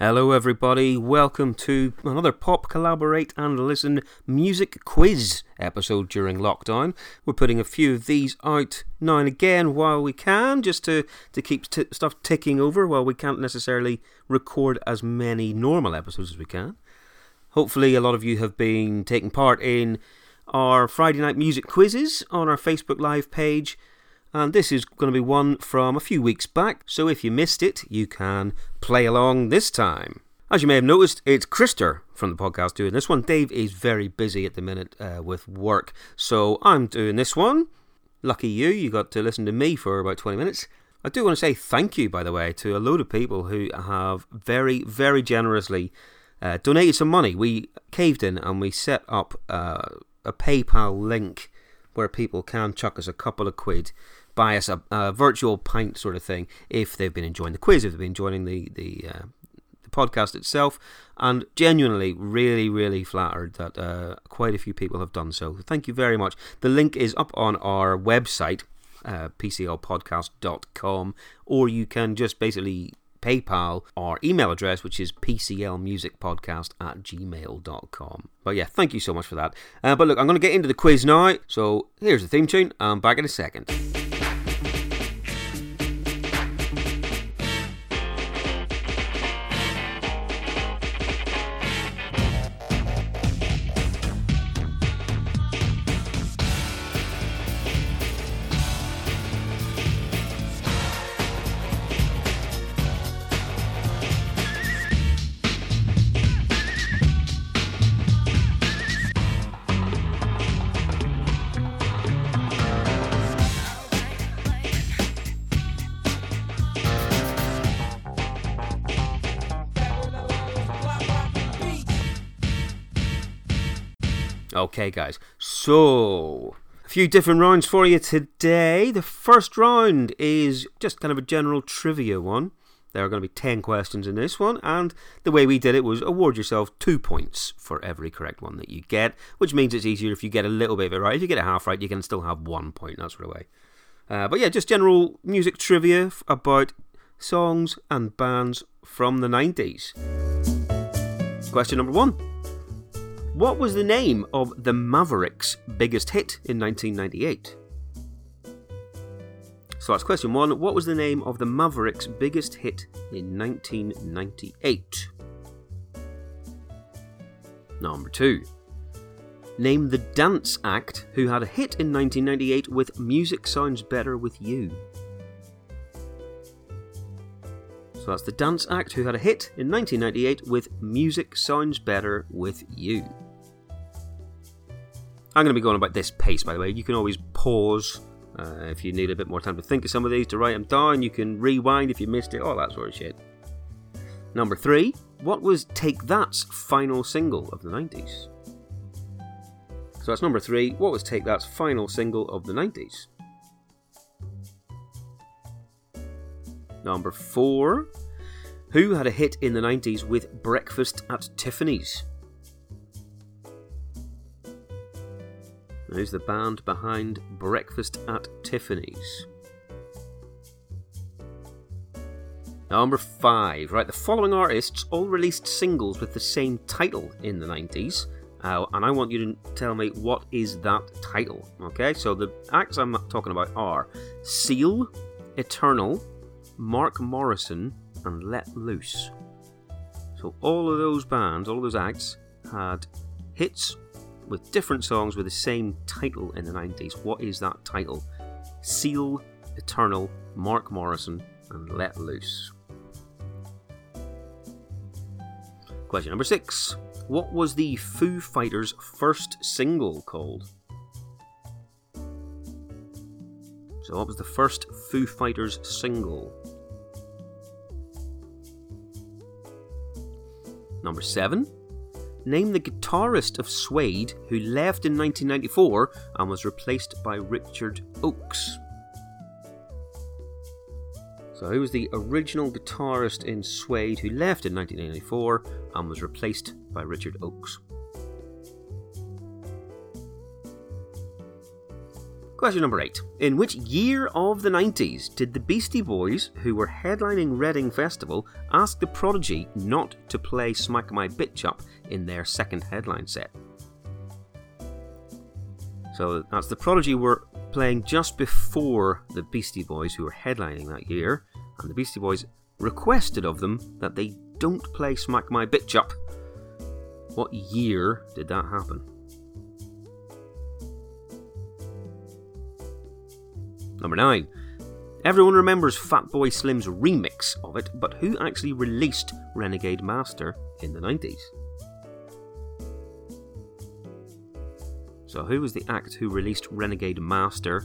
Hello, everybody. Welcome to another Pop Collaborate and Listen music quiz episode during lockdown. We're putting a few of these out now and again while we can, just to, to keep t- stuff ticking over while we can't necessarily record as many normal episodes as we can. Hopefully, a lot of you have been taking part in our Friday night music quizzes on our Facebook Live page and this is going to be one from a few weeks back, so if you missed it, you can play along this time. As you may have noticed, it's Krister from the podcast doing this one. Dave is very busy at the minute uh, with work, so I'm doing this one. Lucky you, you got to listen to me for about 20 minutes. I do want to say thank you, by the way, to a load of people who have very, very generously uh, donated some money. We caved in and we set up uh, a PayPal link where people can chuck us a couple of quid buy us a, a, virtual pint sort of thing if they've been enjoying the quiz, if they've been enjoying the the, uh, the podcast itself, and genuinely, really, really flattered that uh, quite a few people have done so. Thank you very much. The link is up on our website. Uh, PCLpodcast.com, or you can just basically PayPal our email address, which is pclmusicpodcast at gmail.com. But yeah, thank you so much for that. Uh, but look, I'm going to get into the quiz now. So here's the theme tune. I'm back in a second. Okay, guys. So, a few different rounds for you today. The first round is just kind of a general trivia one. There are going to be 10 questions in this one, and the way we did it was award yourself two points for every correct one that you get, which means it's easier if you get a little bit of it right. If you get it half right, you can still have one point, that sort of way. Uh, but yeah, just general music trivia about songs and bands from the 90s. Question number one. What was the name of the Mavericks' biggest hit in 1998? So that's question one. What was the name of the Mavericks' biggest hit in 1998? Number two. Name the dance act who had a hit in 1998 with Music Sounds Better with You. So that's the dance act who had a hit in 1998 with Music Sounds Better with You. I'm going to be going about this pace, by the way. You can always pause uh, if you need a bit more time to think of some of these, to write them down. You can rewind if you missed it, all that sort of shit. Number three, what was Take That's final single of the 90s? So that's number three. What was Take That's final single of the 90s? Number four. Who had a hit in the 90s with Breakfast at Tiffany's? Who's the band behind Breakfast at Tiffany's? Number five. Right, the following artists all released singles with the same title in the 90s. Uh, and I want you to tell me what is that title. Okay, so the acts I'm talking about are Seal, Eternal, Mark Morrison, and Let Loose. So all of those bands, all of those acts had hits with different songs with the same title in the 90s. What is that title? Seal, Eternal, Mark Morrison, and Let Loose. Question number six. What was the Foo Fighters' first single called? So, what was the first Foo Fighters single? Number seven. Name the guitarist of Suede who left in 1994 and was replaced by Richard Oakes. So who was the original guitarist in Suede who left in 1994 and was replaced by Richard Oakes? Question number eight. In which year of the 90s did the Beastie Boys, who were headlining Reading Festival, ask the Prodigy not to play Smack My Bitch Up in their second headline set? So that's the Prodigy were playing just before the Beastie Boys, who were headlining that year, and the Beastie Boys requested of them that they don't play Smack My Bitch Up. What year did that happen? Number 9. Everyone remembers Fatboy Slim's remix of it, but who actually released Renegade Master in the 90s? So, who was the act who released Renegade Master,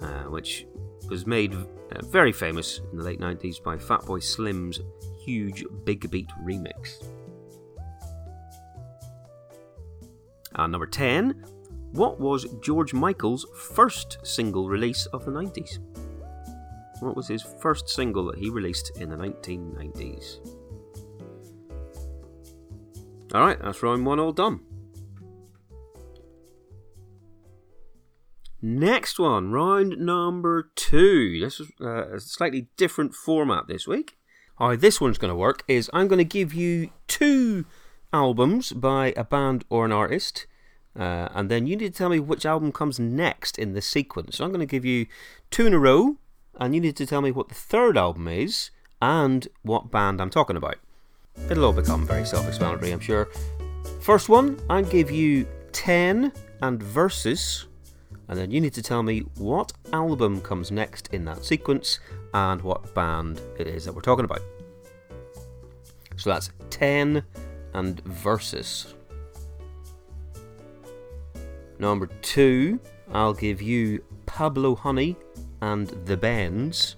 uh, which was made uh, very famous in the late 90s by Fatboy Slim's huge Big Beat remix? And number 10, what was George Michael's first single release of the 90s? What was his first single that he released in the 1990s? Alright, that's round one all done. Next one, round number two. This is uh, a slightly different format this week. How this one's going to work is I'm going to give you two albums by a band or an artist uh, and then you need to tell me which album comes next in the sequence. So I'm going to give you two in a row, and you need to tell me what the third album is and what band I'm talking about. It'll all become very self explanatory, I'm sure. First one, I'll give you 10 and Versus, and then you need to tell me what album comes next in that sequence and what band it is that we're talking about. So that's 10 and Versus. Number two, I'll give you Pablo Honey and The Bends.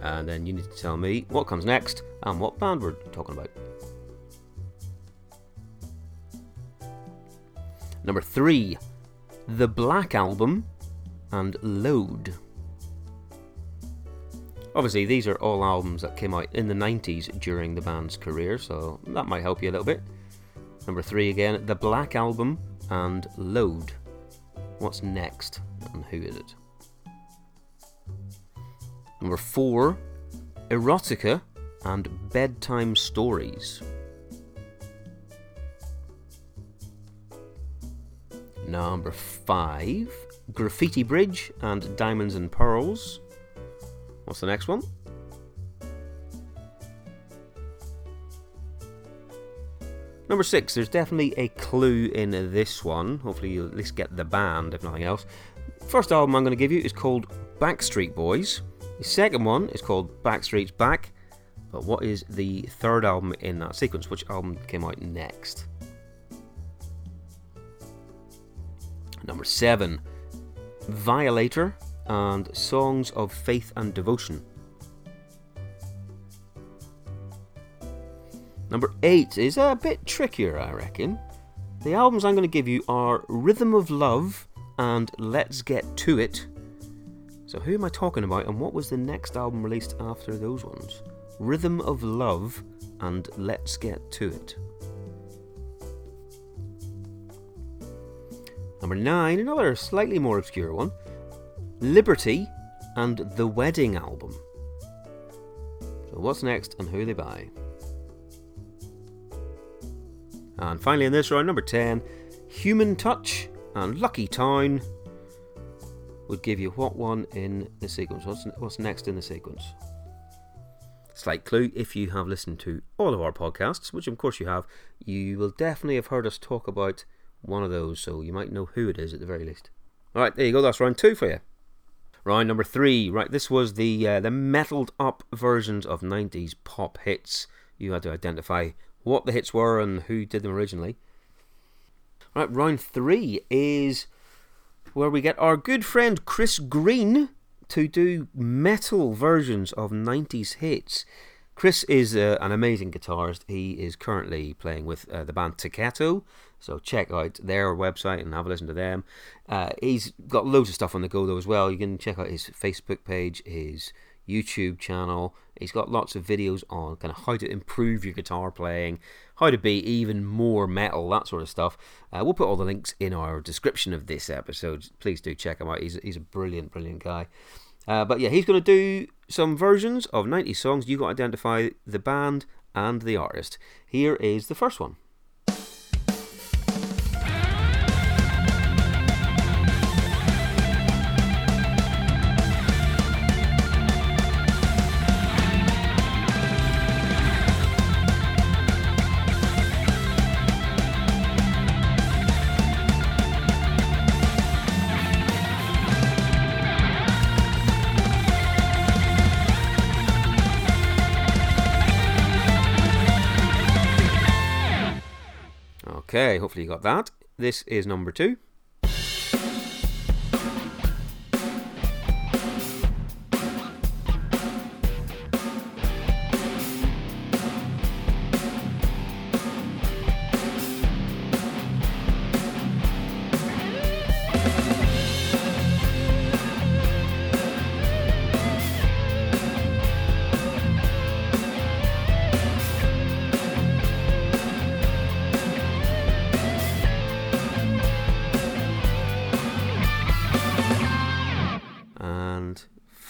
And then you need to tell me what comes next and what band we're talking about. Number three, The Black Album and Load. Obviously, these are all albums that came out in the 90s during the band's career, so that might help you a little bit. Number three again, The Black Album and Load. What's next and who is it? Number four, erotica and bedtime stories. Number five, graffiti bridge and diamonds and pearls. What's the next one? Number six, there's definitely a clue in this one. Hopefully, you'll at least get the band, if nothing else. First album I'm going to give you is called Backstreet Boys. The second one is called Backstreet's Back. But what is the third album in that sequence? Which album came out next? Number seven, Violator and Songs of Faith and Devotion. Number 8 is a bit trickier, I reckon. The albums I'm going to give you are Rhythm of Love and Let's Get To It. So, who am I talking about, and what was the next album released after those ones? Rhythm of Love and Let's Get To It. Number 9, another slightly more obscure one Liberty and The Wedding Album. So, what's next and who they by? And finally, in this round, number 10, Human Touch and Lucky Town would give you what one in the sequence? What's, what's next in the sequence? Slight clue if you have listened to all of our podcasts, which of course you have, you will definitely have heard us talk about one of those, so you might know who it is at the very least. Alright, there you go, that's round two for you. Round number three. Right, this was the uh, the metalled up versions of 90s pop hits. You had to identify what the hits were and who did them originally. Right, round three is where we get our good friend Chris Green to do metal versions of 90s hits. Chris is uh, an amazing guitarist. He is currently playing with uh, the band Takato, so check out their website and have a listen to them. Uh, he's got loads of stuff on the go though as well. You can check out his Facebook page, his YouTube channel. He's got lots of videos on kind of how to improve your guitar playing, how to be even more metal, that sort of stuff. Uh, we'll put all the links in our description of this episode. Please do check him out. He's, he's a brilliant, brilliant guy. Uh, but yeah, he's going to do some versions of 90 songs. You've got to identify the band and the artist. Here is the first one. Okay, hopefully you got that. This is number two.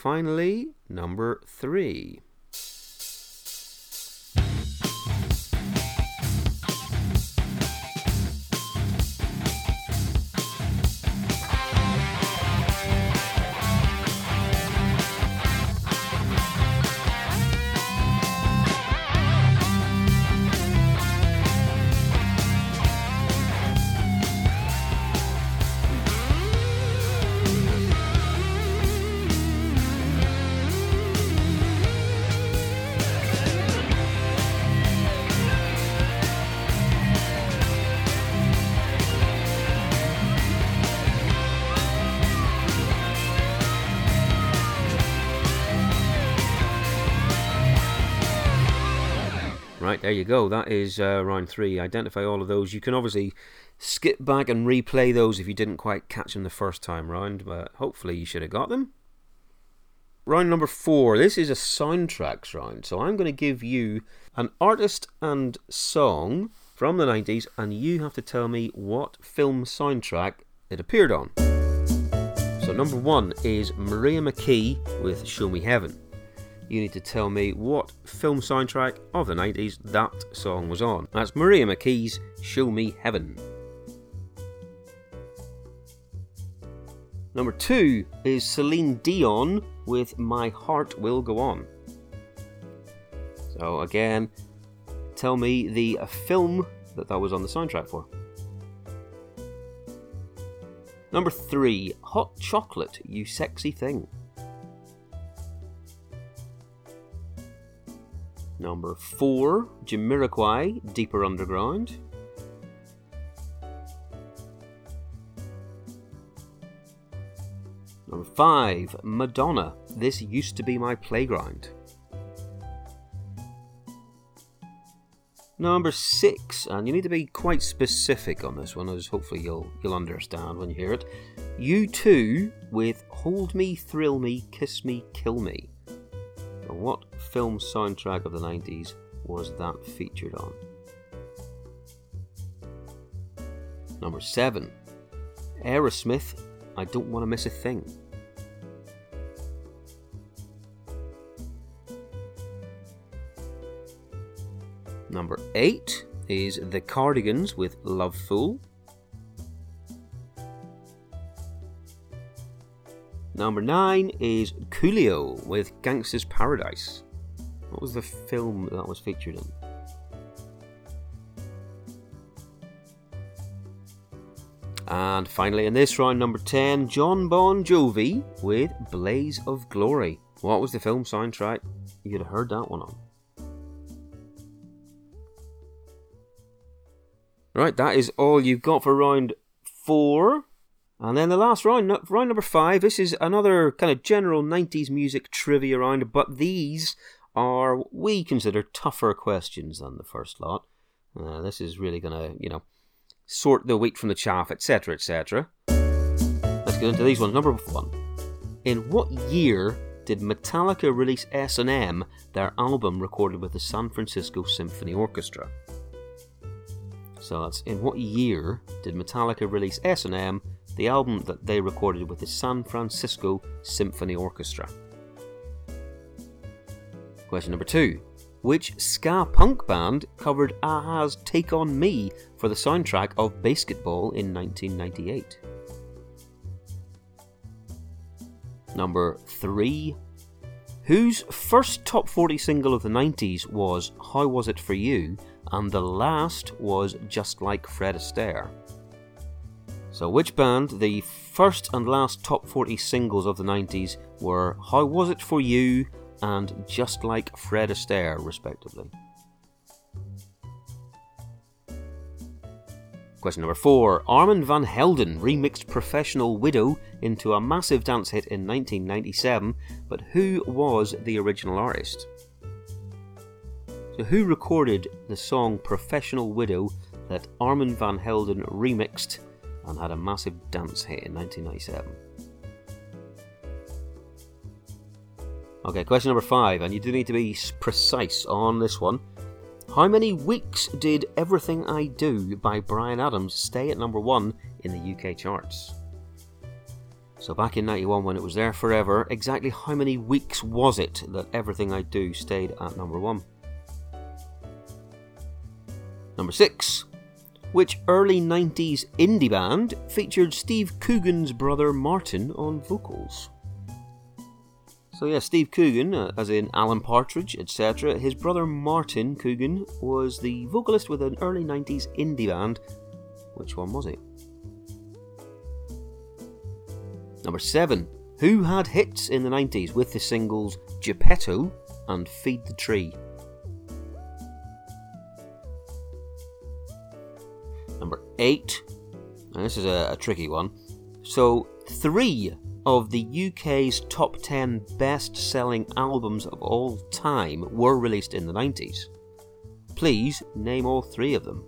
Finally, number three. Right, there you go. That is uh, round three. Identify all of those. You can obviously skip back and replay those if you didn't quite catch them the first time round, but hopefully you should have got them. Round number four. This is a soundtracks round, so I'm going to give you an artist and song from the 90s, and you have to tell me what film soundtrack it appeared on. So, number one is Maria McKee with Show Me Heaven you need to tell me what film soundtrack of the 90s that song was on. That's Maria McKee's Show Me Heaven. Number two is Celine Dion with My Heart Will Go On. So, again, tell me the film that that was on the soundtrack for. Number three, Hot Chocolate, You Sexy Thing. Number four, Jamiroquai, Deeper Underground. Number five, Madonna, This Used to Be My Playground. Number six, and you need to be quite specific on this one, as hopefully you'll you'll understand when you hear it. U2 with Hold Me, Thrill Me, Kiss Me, Kill Me. Now, what film soundtrack of the 90s was that featured on? Number 7. Aerosmith, I Don't Want to Miss a Thing. Number 8 is The Cardigans with Love Fool. Number 9 is Coolio with Gangsta's Paradise. What was the film that was featured in? And finally, in this round, number 10, Jon Bon Jovi with Blaze of Glory. What was the film soundtrack? You'd have heard that one on. Right, that is all you've got for round four. And then the last round, round number five, this is another kind of general 90s music trivia round, but these are, we consider, tougher questions than the first lot. Uh, this is really going to, you know, sort the wheat from the chaff, etc., etc. Let's get into these ones. Number one. In what year did Metallica release S&M, their album recorded with the San Francisco Symphony Orchestra? So that's in what year did Metallica release S&M, the album that they recorded with the San Francisco Symphony Orchestra? Question number two. Which ska punk band covered a-ha's Take On Me for the soundtrack of BASEketball in 1998? Number 3. Whose first top 40 single of the 90s was How Was It For You, and the last was Just Like Fred Astaire? So, which band, the first and last top 40 singles of the 90s were How Was It For You and Just Like Fred Astaire, respectively? Question number four. Armand Van Helden remixed Professional Widow into a massive dance hit in 1997, but who was the original artist? So, who recorded the song Professional Widow that Armand Van Helden remixed and had a massive dance hit in 1997? Okay, question number five, and you do need to be precise on this one. How many weeks did Everything I Do by Bryan Adams stay at number one in the UK charts? So, back in 91, when it was there forever, exactly how many weeks was it that Everything I Do stayed at number one? Number six. Which early 90s indie band featured Steve Coogan's brother Martin on vocals? So yeah, Steve Coogan, uh, as in Alan Partridge, etc. His brother Martin Coogan was the vocalist with an early 90s indie band. Which one was it? Number 7. Who had hits in the 90s with the singles Geppetto and Feed the Tree? 8. Now this is a, a tricky one. So, three of the UK's top 10 best selling albums of all time were released in the 90s. Please name all three of them.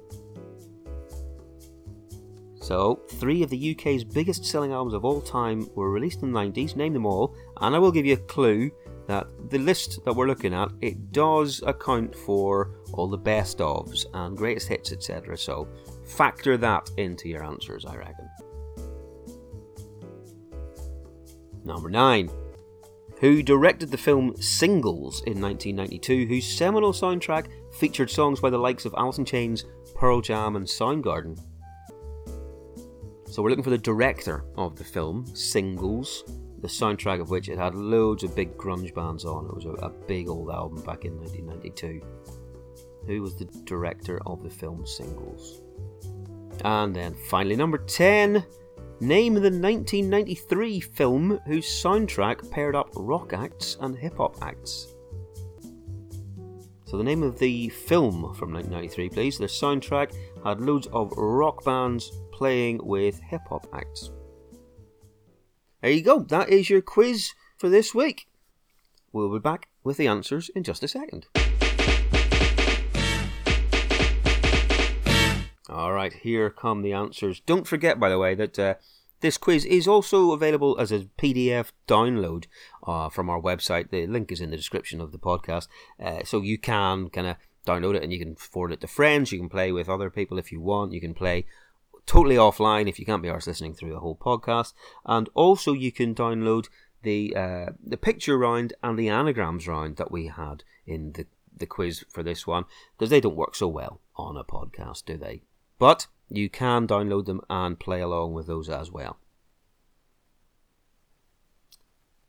So, three of the UK's biggest selling albums of all time were released in the 90s, name them all, and I will give you a clue that the list that we're looking at, it does account for all the best ofs and greatest hits, etc. So, factor that into your answers, I reckon. Number 9. Who directed the film Singles in 1992, whose seminal soundtrack featured songs by the likes of Alice in Chains, Pearl Jam, and Soundgarden. So we're looking for the director of the film Singles, the soundtrack of which it had loads of big grunge bands on. It was a, a big old album back in 1992. Who was the director of the film Singles? And then finally, number 10. Name the 1993 film whose soundtrack paired up rock acts and hip hop acts. So, the name of the film from 1993, please. The soundtrack had loads of rock bands playing with hip hop acts. There you go, that is your quiz for this week. We'll be back with the answers in just a second. Alright, here come the answers. Don't forget, by the way, that uh, this quiz is also available as a PDF download uh, from our website. The link is in the description of the podcast. Uh, so you can kind of download it and you can forward it to friends. You can play with other people if you want. You can play totally offline if you can't be arsed listening through a whole podcast. And also you can download the uh, the picture round and the anagrams round that we had in the, the quiz for this one because they don't work so well on a podcast, do they? But you can download them and play along with those as well.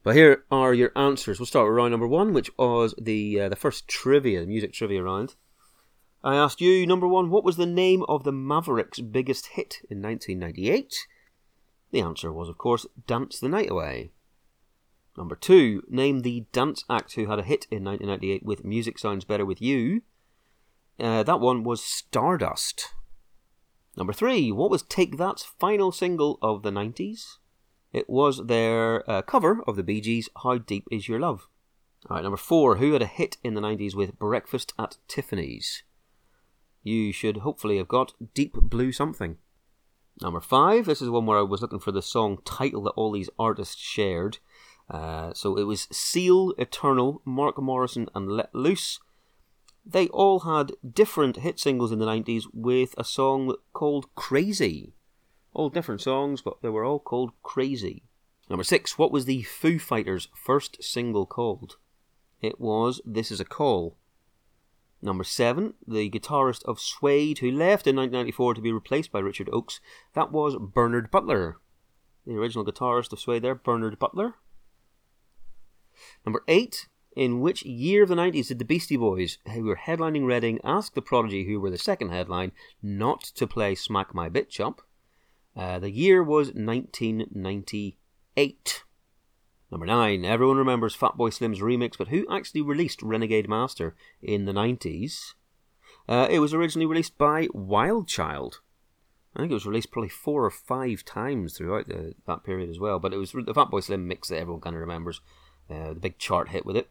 But here are your answers. We'll start with round number one, which was the uh, the first trivia, music trivia round. I asked you, number one, what was the name of the Mavericks' biggest hit in 1998? The answer was, of course, Dance the Night Away. Number two, name the dance act who had a hit in 1998 with Music Sounds Better With You. Uh, that one was Stardust. Number three, what was Take That's final single of the 90s? It was their uh, cover of the Bee Gees' How Deep Is Your Love? Alright, number four, who had a hit in the 90s with Breakfast at Tiffany's? You should hopefully have got Deep Blue Something. Number five, this is one where I was looking for the song title that all these artists shared. Uh, so it was Seal, Eternal, Mark Morrison, and Let Loose. They all had different hit singles in the 90s with a song called Crazy. All different songs, but they were all called Crazy. Number six, what was the Foo Fighters' first single called? It was This Is a Call. Number seven, the guitarist of Suede, who left in 1994 to be replaced by Richard Oakes, that was Bernard Butler. The original guitarist of Suede there, Bernard Butler. Number eight, in which year of the 90s did the Beastie Boys, who were headlining Reading, ask the Prodigy, who were the second headline, not to play Smack My Bitch Up? Uh, the year was 1998. Number 9. Everyone remembers Fatboy Slim's remix, but who actually released Renegade Master in the 90s? Uh, it was originally released by Wild Child. I think it was released probably four or five times throughout the, that period as well, but it was the Fatboy Slim mix that everyone kind of remembers. Uh, the big chart hit with it.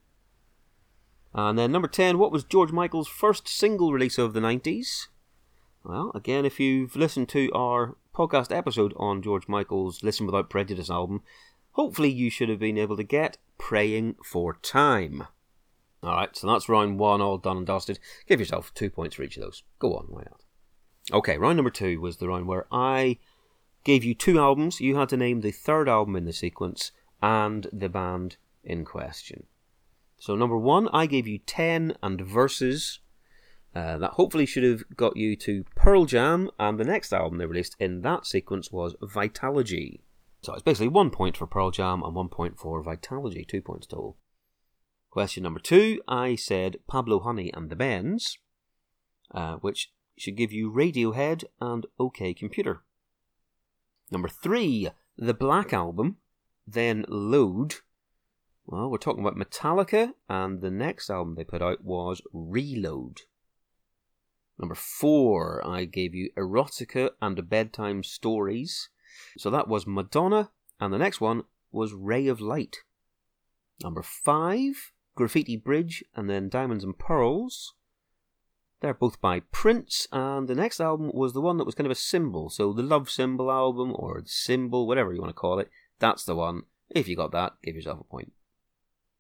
Uh, and then number 10, what was George Michael's first single release of the 90s? Well, again, if you've listened to our podcast episode on George Michael's Listen Without Prejudice album, hopefully you should have been able to get Praying for Time. Alright, so that's round one, all done and dusted. Give yourself two points for each of those. Go on, why not? Okay, round number two was the round where I gave you two albums. You had to name the third album in the sequence and the band in question. So, number one, I gave you 10 and verses. Uh, that hopefully should have got you to Pearl Jam, and the next album they released in that sequence was Vitalogy. So it's basically one point for Pearl Jam and one point for Vitalogy, two points total. Question number two, I said Pablo Honey and the Bends, uh, which should give you Radiohead and OK Computer. Number three, the Black Album, then Load, well, we're talking about Metallica, and the next album they put out was Reload. Number four, I gave you Erotica and Bedtime Stories. So that was Madonna, and the next one was Ray of Light. Number five, Graffiti Bridge, and then Diamonds and Pearls. They're both by Prince, and the next album was the one that was kind of a symbol. So the Love Symbol album, or the Symbol, whatever you want to call it, that's the one. If you got that, give yourself a point.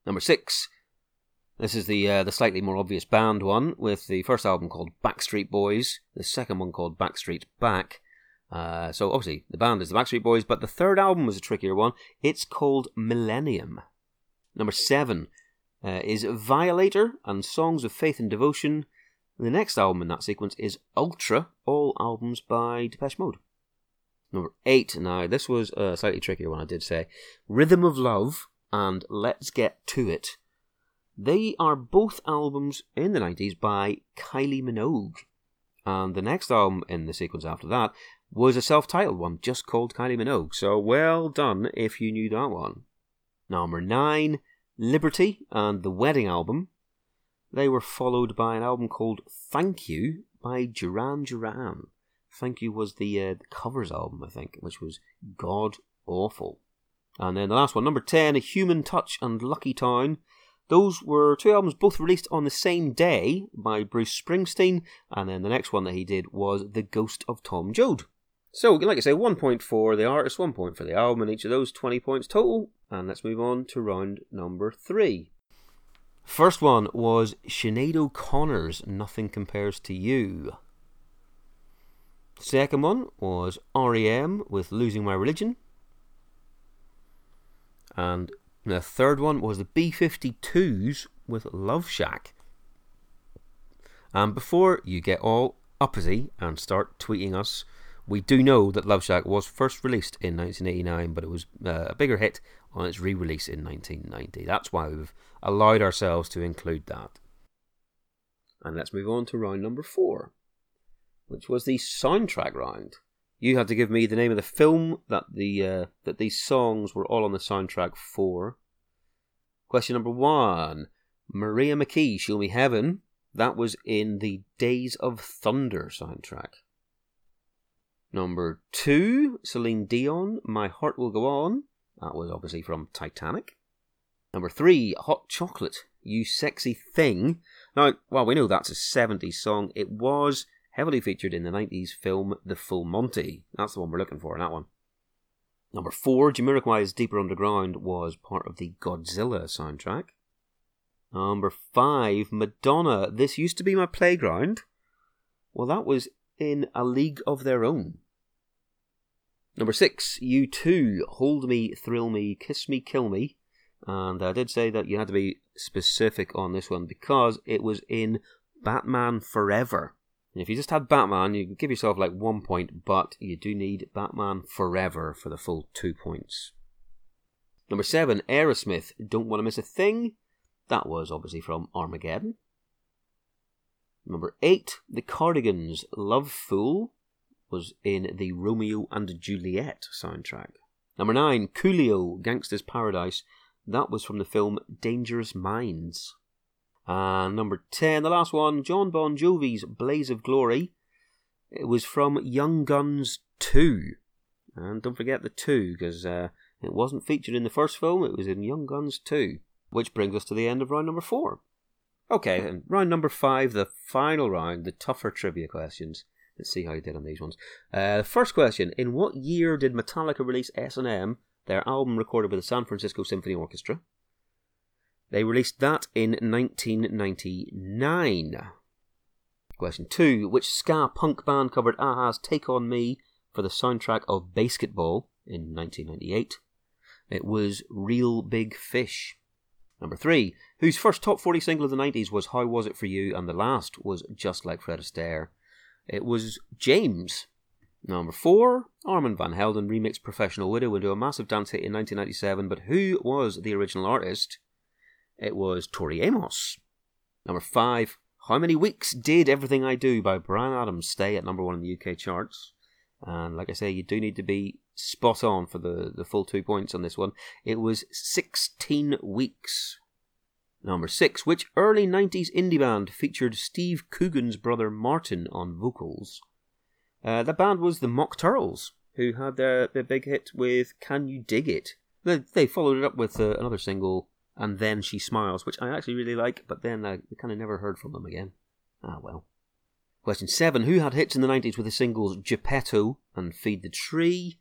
Number six. This is the uh, the slightly more obvious band one, with the first album called Backstreet Boys, the second one called Backstreet Back. Uh, so obviously the band is the Backstreet Boys, but the third album was a trickier one. It's called Millennium. Number seven uh, is Violator and Songs of Faith and Devotion. The next album in that sequence is Ultra, all albums by Depeche Mode. Number eight. Now this was a slightly trickier one, I did say. Rhythm of Love and Let's Get To It. They are both albums in the 90s by Kylie Minogue. And the next album in the sequence after that was a self titled one just called Kylie Minogue. So well done if you knew that one. Number 9, Liberty and the Wedding album. They were followed by an album called Thank You by Duran Duran. Thank You was the, uh, the covers album, I think, which was god awful. And then the last one, number 10, A Human Touch and Lucky Town. Those were two albums both released on the same day by Bruce Springsteen, and then the next one that he did was The Ghost of Tom Joad. So, like I say, one point for the artist, one point for the album, and each of those 20 points total. And let's move on to round number three. First one was Sinead O'Connor's Nothing Compares to You. Second one was REM with Losing My Religion. And the third one was the B 52s with Love Shack. And before you get all uppity and start tweeting us, we do know that Love Shack was first released in 1989, but it was uh, a bigger hit on its re release in 1990. That's why we've allowed ourselves to include that. And let's move on to round number four, which was the soundtrack round. You had to give me the name of the film that the uh, that these songs were all on the soundtrack for. Question number one: Maria McKee, "Show Me Heaven." That was in the Days of Thunder soundtrack. Number two: Celine Dion, "My Heart Will Go On." That was obviously from Titanic. Number three: Hot Chocolate, "You Sexy Thing." Now, well, we know that's a 70s song. It was heavily featured in the 90s film The Full Monty. That's the one we're looking for in that one. Number four, Jamiroquai's Deeper Underground was part of the Godzilla soundtrack. Number five, Madonna, This Used to Be My Playground. Well, that was in A League of Their Own. Number six, U2, Hold Me, Thrill Me, Kiss Me, Kill Me. And I did say that you had to be specific on this one because it was in Batman Forever. And if you just had Batman, you can give yourself like one point, but you do need Batman Forever for the full two points. Number seven, Aerosmith, Don't Want to Miss a Thing. That was obviously from Armageddon. Number eight, The Cardigans, Love Fool was in the Romeo and Juliet soundtrack. Number nine, Coolio, Gangsta's Paradise. That was from the film Dangerous Minds. And number 10, the last one, Jon Bon Jovi's Blaze of Glory. It was from Young Guns 2. And don't forget the 2, because uh, it wasn't featured in the first film, it was in Young Guns 2. Which brings us to the end of round number 4. Okay, and round number 5, the final round, the tougher trivia questions. Let's see how you did on these ones. Uh, first question: In what year did Metallica release S and M, their album recorded with the San Francisco Symphony Orchestra? They released that in 1999. Question two: Which ska punk band covered a-ha's "Take on Me" for the soundtrack of BASEketball in 1998? It was Reel Big Fish. Number three, whose first top 40 single of the 90s was How Was It For You, and the last was Just Like Fred Astaire. It was James. Number four, Armand Van Helden remixed Professional Widow into a massive dance hit in 1997, but who was the original artist? It was Tori Amos. Number five, how many weeks did Everything I Do by Bryan Adams stay at number one in the UK charts? And like I say, you do need to be spot on for the, the full two points on this one. It was 16 weeks. Number six, which early 90s indie band featured Steve Coogan's brother Martin on vocals? Uh, the band was the Mock Turtles, who had their, their big hit with Can You Dig It? They, followed it up with uh, another single, And Then She Smiles, which I actually really like, but then I kind of never heard from them again. Ah, well. Question seven Who had hits in the 90s with the singles Geppetto and Feed the Tree?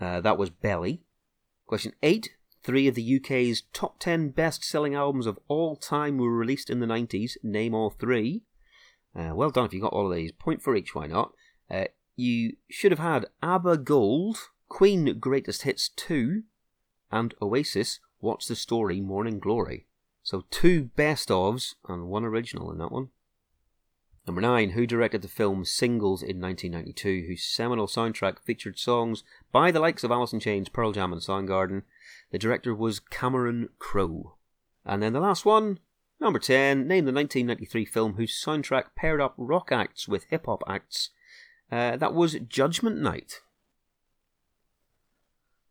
Uh, that was Belly. Question eight Three of the UK's top 10 best selling albums of all time were released in the 90s. Name all three. Uh, well done if you got all of these. Point for each, why not? Uh, you should have had ABBA Gold, Queen Greatest Hits 2, and Oasis What's the Story Morning Glory. So two best ofs and one original in that one. Number 9. Who directed the film Singles in 1992, whose seminal soundtrack featured songs by the likes of Alice in Chains, Pearl Jam, and Soundgarden? The director was Cameron Crowe. And then the last one, number 10. Name the 1993 film whose soundtrack paired up rock acts with hip hop acts. Uh, that was Judgment Night.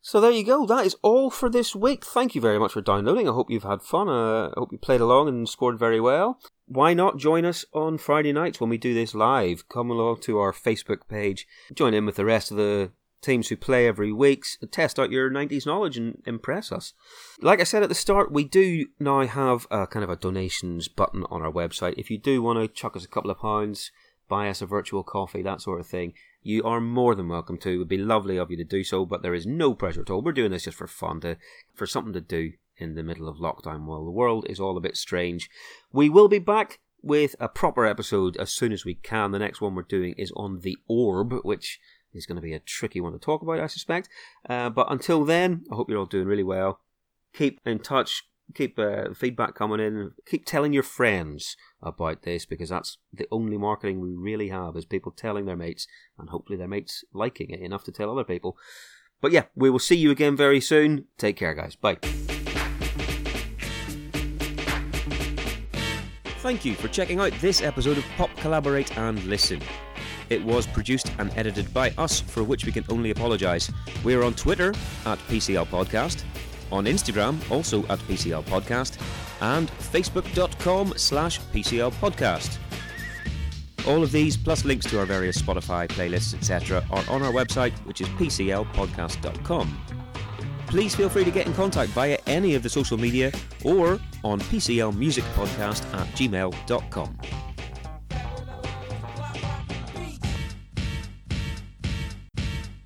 So there you go. That is all for this week. Thank you very much for downloading. I hope you've had fun. Uh, I hope you played along and scored very well. Why not join us on Friday nights when we do this live? Come along to our Facebook page. Join in with the rest of the teams who play every week. Test out your 90s knowledge and impress us. Like I said at the start, we do now have a kind of a donations button on our website. If you do want to chuck us a couple of pounds, buy us a virtual coffee, that sort of thing, you are more than welcome to. It would be lovely of you to do so, but there is no pressure at all. We're doing this just for fun, to, for something to do in the middle of lockdown while the world is all a bit strange. We will be back with a proper episode as soon as we can. The next one we're doing is on the orb, which is going to be a tricky one to talk about, I suspect. Uh, but until then, I hope you're all doing really well. Keep in touch, keep uh, feedback coming in, keep telling your friends about this because that's the only marketing we really have is people telling their mates and hopefully their mates liking it enough to tell other people. But yeah, we will see you again very soon. Take care, guys. Bye. Thank you for checking out this episode of Pop Collaborate and Listen. It was produced and edited by us, for which we can only apologise. We are on Twitter at PCL Podcast, on Instagram also at PCL Podcast, and facebook.com slash PCL Podcast. All of these, plus links to our various Spotify playlists, etc., are on our website, which is PCLpodcast.com. Please feel free to get in contact via any of the social media or on PCL Music Podcast at gmail.com.